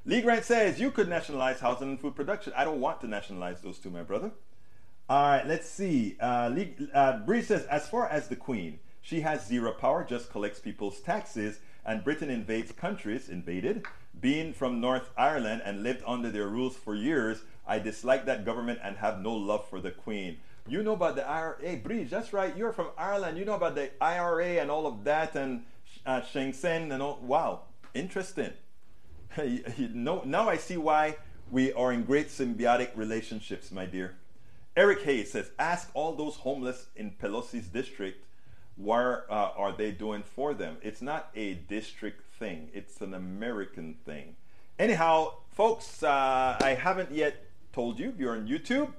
Lee Grant says you could nationalize housing and food production. I don't want to nationalize those two, my brother. All right, let's see. Uh, Lee, uh, Bree says, as far as the Queen, she has zero power, just collects people's taxes, and Britain invades countries, invaded. Being from North Ireland and lived under their rules for years, I dislike that government and have no love for the Queen. You know about the IRA, hey, that's right. You're from Ireland. You know about the IRA and all of that, and uh, Sinn Féin and all. Wow, interesting. no, now I see why we are in great symbiotic relationships, my dear. Eric Hayes says, ask all those homeless in Pelosi's district Why uh, are they doing for them? It's not a district thing, it's an American thing. Anyhow, folks, uh, I haven't yet told you, if you're on YouTube,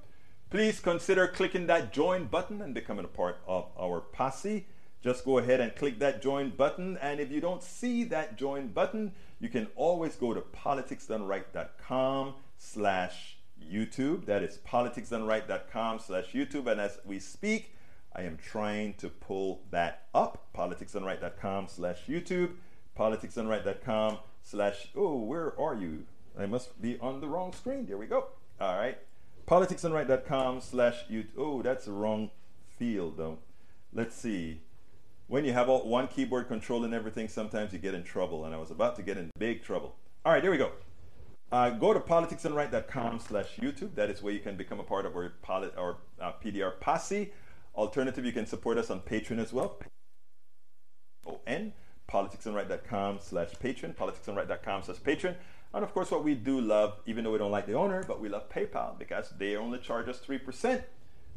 please consider clicking that join button and becoming a part of our posse. Just go ahead and click that join button. And if you don't see that join button, you can always go to politicsdoneright.com slash YouTube. That is politicsdoneright.com slash YouTube. And as we speak, I am trying to pull that up. politicsdoneright.com slash YouTube. politicsdoneright.com slash, oh, where are you? I must be on the wrong screen. There we go. All right. politicsdoneright.com slash YouTube. Oh, that's the wrong field though. Let's see. When you have all, one keyboard controlling everything, sometimes you get in trouble. And I was about to get in big trouble. All right, there we go. Uh, go to politicsdoneright.com slash YouTube. That is where you can become a part of our, polit- our uh, PDR posse. Alternative, you can support us on Patreon as well. O-N, politicsdoneright.com slash patron, politicsdoneright.com slash patron. And of course, what we do love, even though we don't like the owner, but we love PayPal because they only charge us 3%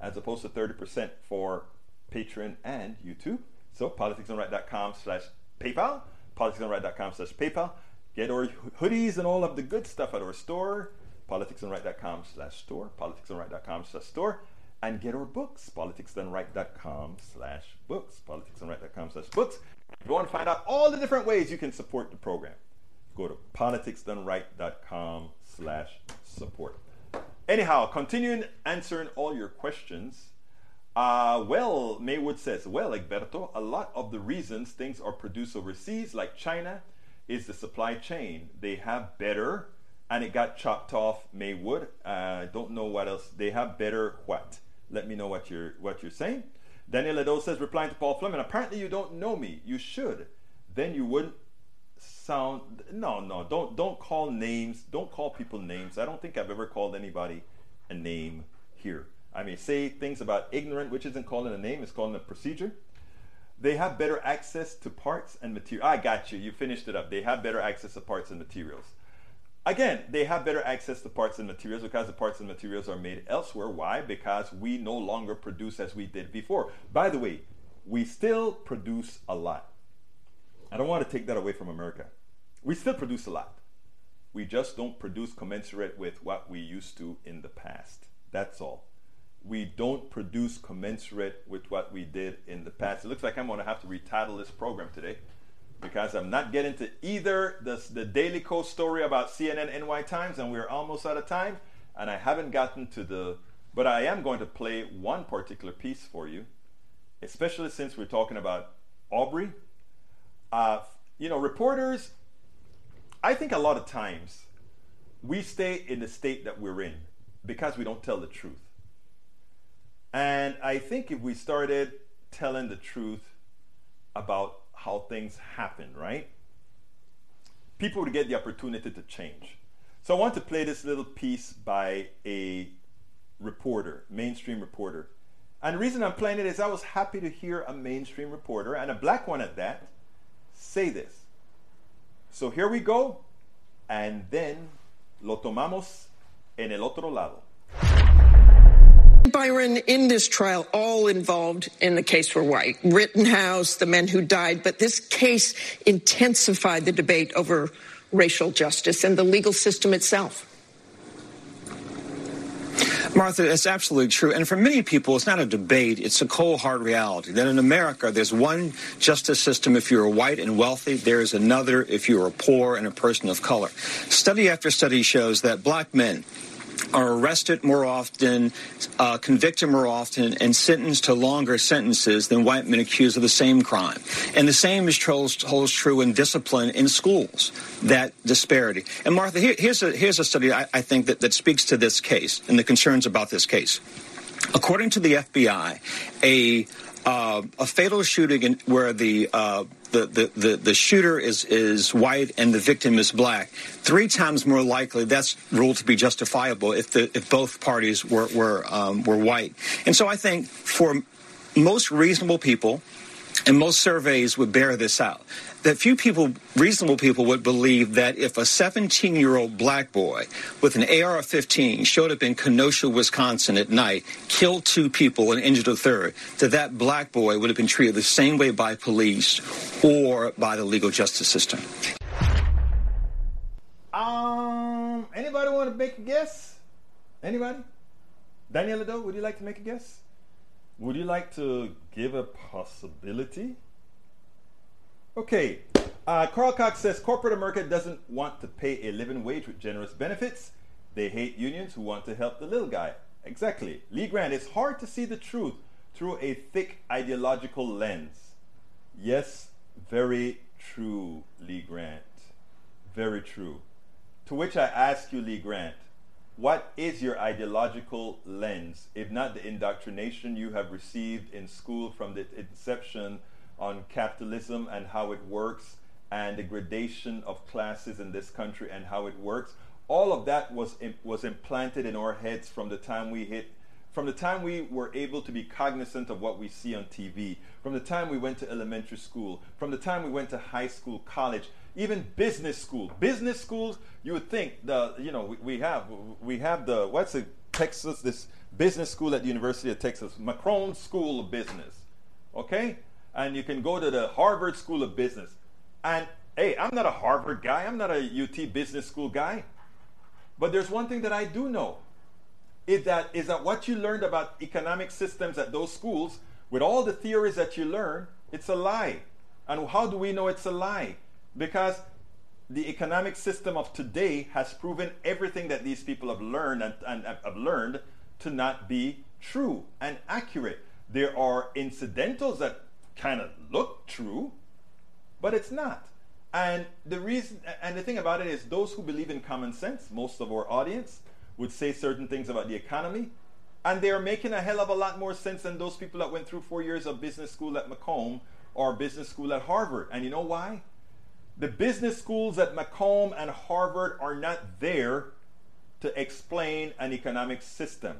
as opposed to 30% for Patreon and YouTube. So politicsdoneright.com slash PayPal, politicsdoneright.com slash PayPal. Get our hoodies and all of the good stuff at our store, politicsdoneright.com slash store, politicsdoneright.com slash store. And get our books, politicsdoneright.com slash books, politicsdoneright.com slash books. If you want to find out all the different ways you can support the program, go to politicsdoneright.com slash support. Anyhow, continuing answering all your questions. Uh, well, Maywood says, well, Egberto, a lot of the reasons things are produced overseas, like China, is the supply chain. They have better, and it got chopped off. Maywood. I uh, don't know what else. They have better what? Let me know what you're what you're saying. Daniel Ledo says, replying to Paul Fleming, apparently you don't know me. You should. Then you wouldn't sound no no don't don't call names don't call people names i don't think i've ever called anybody a name here i may say things about ignorant which isn't calling a name it's calling a procedure they have better access to parts and material. I got you. You finished it up. They have better access to parts and materials. Again, they have better access to parts and materials because the parts and materials are made elsewhere. Why? Because we no longer produce as we did before. By the way, we still produce a lot. I don't want to take that away from America. We still produce a lot. We just don't produce commensurate with what we used to in the past. That's all we don't produce commensurate with what we did in the past. It looks like I'm going to have to retitle this program today because I'm not getting to either the, the Daily Kos story about CNN NY Times, and we're almost out of time, and I haven't gotten to the, but I am going to play one particular piece for you, especially since we're talking about Arbery. Uh, you know, reporters, I think a lot of times we stay in the state that we're in because we don't tell the truth. And I think if we started telling the truth about how things happen, right? People would get the opportunity to change. So I want to play this little piece by a reporter, mainstream reporter. And the reason I'm playing it is I was happy to hear a mainstream reporter, and a black one at that, say this. So here we go, and then lo tomamos en el otro lado. Byron, in this trial, all involved in the case were white. Rittenhouse, the men who died, but this case intensified the debate over racial justice and the legal system itself. Martha, it's absolutely true. And for many people, it's not a debate, it's a cold, hard reality that in America, there's one justice system if you're white and wealthy, there is another if you're poor and a person of color. Study after study shows that black men, are arrested more often, uh, convicted more often, and sentenced to longer sentences than white men accused of the same crime. And the same is holds true in discipline in schools, that disparity. And Martha, here, here's, a, here's a study I, I think that, that speaks to this case and the concerns about this case. According to the FBI, a uh, a fatal shooting in, where the, uh, the, the, the, shooter is, is white and the victim is black, three times more likely that's ruled to be justifiable if, the, if both parties were, were, um, were white. And so I think for most reasonable people, and most surveys would bear this out, that few people, reasonable people, would believe that if a 17 year old black boy with an AR 15 showed up in Kenosha, Wisconsin at night, killed two people, and injured a third, that that black boy would have been treated the same way by police or by the legal justice system. Um, anybody want to make a guess? Anybody? Daniel Ledo, would you like to make a guess? Would you like to give a possibility? Okay, uh, Carl Cox says corporate America doesn't want to pay a living wage with generous benefits. They hate unions who want to help the little guy. Exactly. Lee Grant, it's hard to see the truth through a thick ideological lens. Yes, very true, Lee Grant. Very true. To which I ask you, Lee Grant, what is your ideological lens, if not the indoctrination you have received in school from the inception on capitalism and how it works and the gradation of classes in this country and how it works? All of that was, was implanted in our heads from the time we hit from the time we were able to be cognizant of what we see on TV, from the time we went to elementary school, from the time we went to high school, college, even business school. Business schools, you would think the you know we, we have we have the what's the Texas this business school at the University of Texas, McCombs School of Business, okay, and you can go to the Harvard School of Business, and hey, I'm not a Harvard guy, I'm not a UT Business School guy, but there's one thing that I do know. Is that is that what you learned about economic systems at those schools with all the theories that you learn it's a lie. And how do we know it's a lie? Because the economic system of today has proven everything that these people have learned and, and have learned to not be true and accurate. There are incidentals that kind of look true, but it's not. And the reason and the thing about it is those who believe in common sense, most of our audience, would say certain things about the economy. And they are making a hell of a lot more sense than those people that went through four years of business school at McComb or business school at Harvard. And you know why? The business schools at McComb and Harvard are not there to explain an economic system.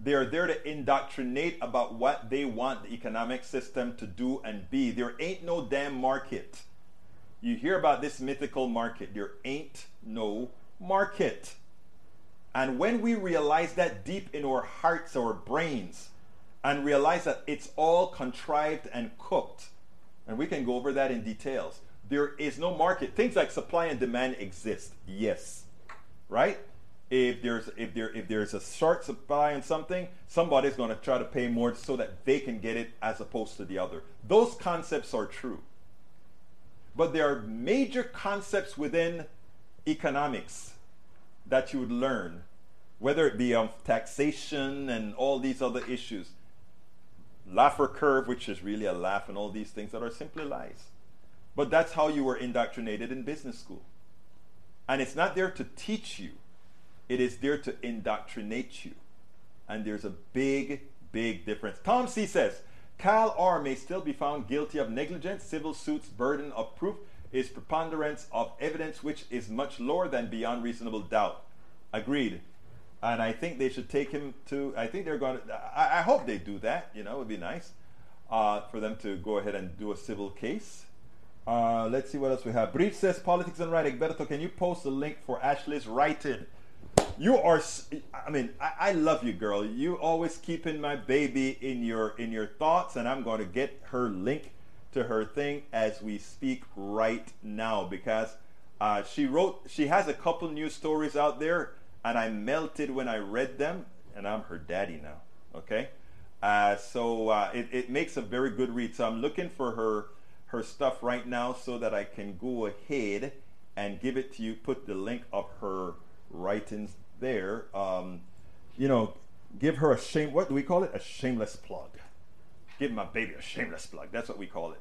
They are there to indoctrinate about what they want the economic system to do and be. There ain't no damn market. You hear about this mythical market. There ain't no market. And when we realize that deep in our hearts, our brains, and realize that it's all contrived and cooked, and we can go over that in details there is no market. Things like supply and demand exist, yes, right? If there's if there if there's a short supply on something, somebody's going to try to pay more so that they can get it as opposed to the other. Those concepts are true, but there are major concepts within economics that you would learn, whether it be of taxation and all these other issues. Laffer curve, which is really a laugh, and all these things that are simply lies. But that's how you were indoctrinated in business school. And it's not there to teach you, it is there to indoctrinate you. And there's a big, big difference. Tom C says, Cal R may still be found guilty of negligence. Civil suits burden of proof is preponderance of evidence, which is much lower than beyond reasonable doubt. Agreed. And I think they should take him to. I think they're going to. I, I hope they do that. You know, it would be nice uh, for them to go ahead and do a civil case. Uh, let's see what else we have. Brief says politics and writing. Berto, can you post a link for Ashley's writing? You are. I mean, I, I, love you, girl. You always keeping my baby in your in your thoughts, and I'm going to get her link to her thing as we speak right now because uh, she wrote. She has a couple new stories out there, and I melted when I read them, and I'm her daddy now. Okay, uh, so uh, it it makes a very good read. So I'm looking for her her stuff right now so that I can go ahead and give it to you, put the link of her writings there. Um, you know, give her a shame, what do we call it? A shameless plug. Give my baby a shameless plug. That's what we call it.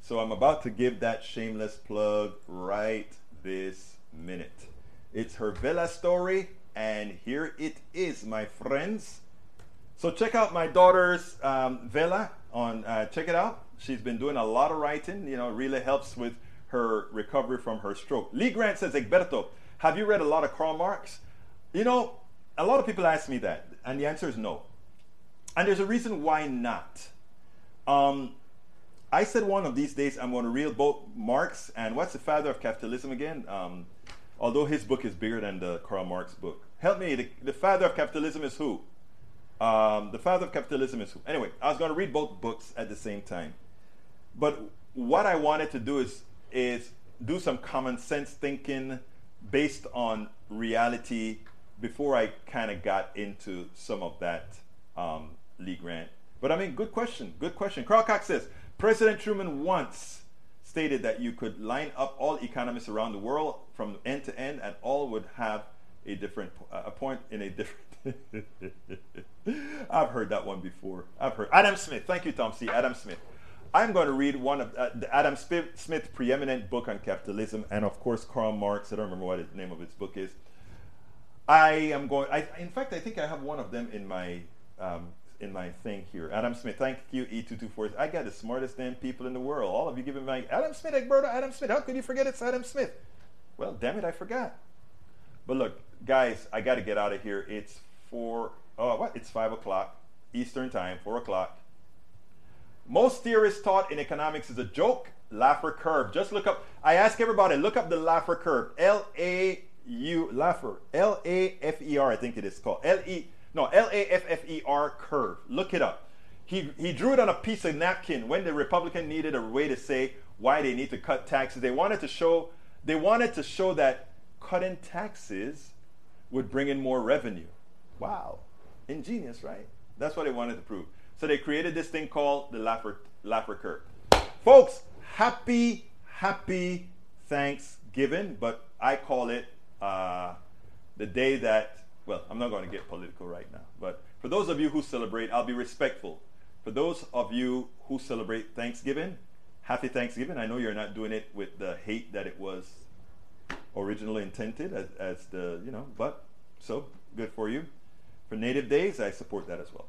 So I'm about to give that shameless plug right this minute. It's her Vela story, and here it is, my friends. So check out my daughter's um, Vela on. Uh, check it out. She's been doing a lot of writing. You know, really helps with her recovery from her stroke. Lee Grant says, Egberto, have you read a lot of Karl Marx? You know, a lot of people ask me that, and the answer is no. And there's a reason why not. Um, I said one of these days I'm going to read both Marx and what's the father of capitalism again? Um, although his book is bigger than the Karl Marx book. Help me. The, the father of capitalism is who? Um, the father of capitalism is who? Anyway, I was going to read both books at the same time. But what I wanted to do is is do some common sense thinking based on reality before I kind of got into some of that um, Lee Grant. But I mean, good question. Good question. Carl Cox says President Truman once stated that you could line up all economists around the world from end to end, and all would have a different a point in a different. I've heard that one before. I've heard Adam Smith. Thank you, Tom C. Adam Smith. I'm going to read one of uh, Adam Smith's preeminent book on capitalism, and of course Karl Marx. I don't remember what the name of his book is. I am going. I, in fact, I think I have one of them in my um, in my thing here. Adam Smith. Thank you, E224. I got the smartest damn people in the world. All of you giving my Adam Smith, Egberto, Adam Smith. How could you forget it's Adam Smith? Well, damn it, I forgot. But look, guys, I got to get out of here. It's four. Oh, what? It's five o'clock Eastern time. Four o'clock. Most theorists taught in economics is a joke. Laffer curve. Just look up. I ask everybody, look up the Laffer curve. L A U Laffer. L A F E R. I think it is called. L E no L A F F E R curve. Look it up. He he drew it on a piece of napkin when the Republican needed a way to say why they need to cut taxes. They wanted to show they wanted to show that cutting taxes would bring in more revenue. Wow, ingenious, right? That's what they wanted to prove. So they created this thing called the Laffer, Laffer curve. Folks, happy, happy Thanksgiving, but I call it uh, the day that, well, I'm not going to get political right now, but for those of you who celebrate, I'll be respectful. For those of you who celebrate Thanksgiving, happy Thanksgiving. I know you're not doing it with the hate that it was originally intended as, as the, you know, but so good for you. For Native Days, I support that as well.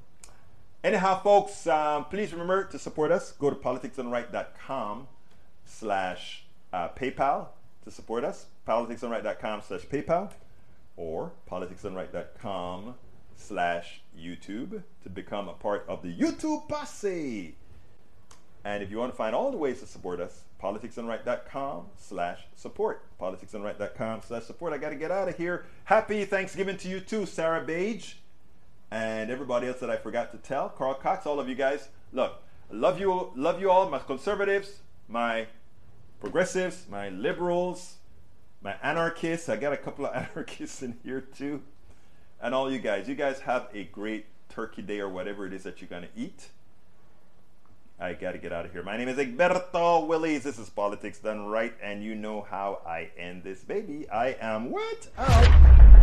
Anyhow, folks, um, please remember to support us. Go to politicsdoneright.com slash uh, PayPal to support us. politicsdoneright.com slash PayPal or politicsdoneright.com slash YouTube to become a part of the YouTube posse. And if you want to find all the ways to support us, politicsdoneright.com slash support. politicsdoneright.com slash support. I got to get out of here. Happy Thanksgiving to you too, Sarah Bage and everybody else that I forgot to tell, Carl Cox, all of you guys. Look, love you, love you all, my conservatives, my progressives, my liberals, my anarchists. I got a couple of anarchists in here too, and all you guys. You guys have a great Turkey Day or whatever it is that you're gonna eat. I gotta get out of here. My name is Egberto Willies. This is Politics Done Right, and you know how I end this baby. I am what? Out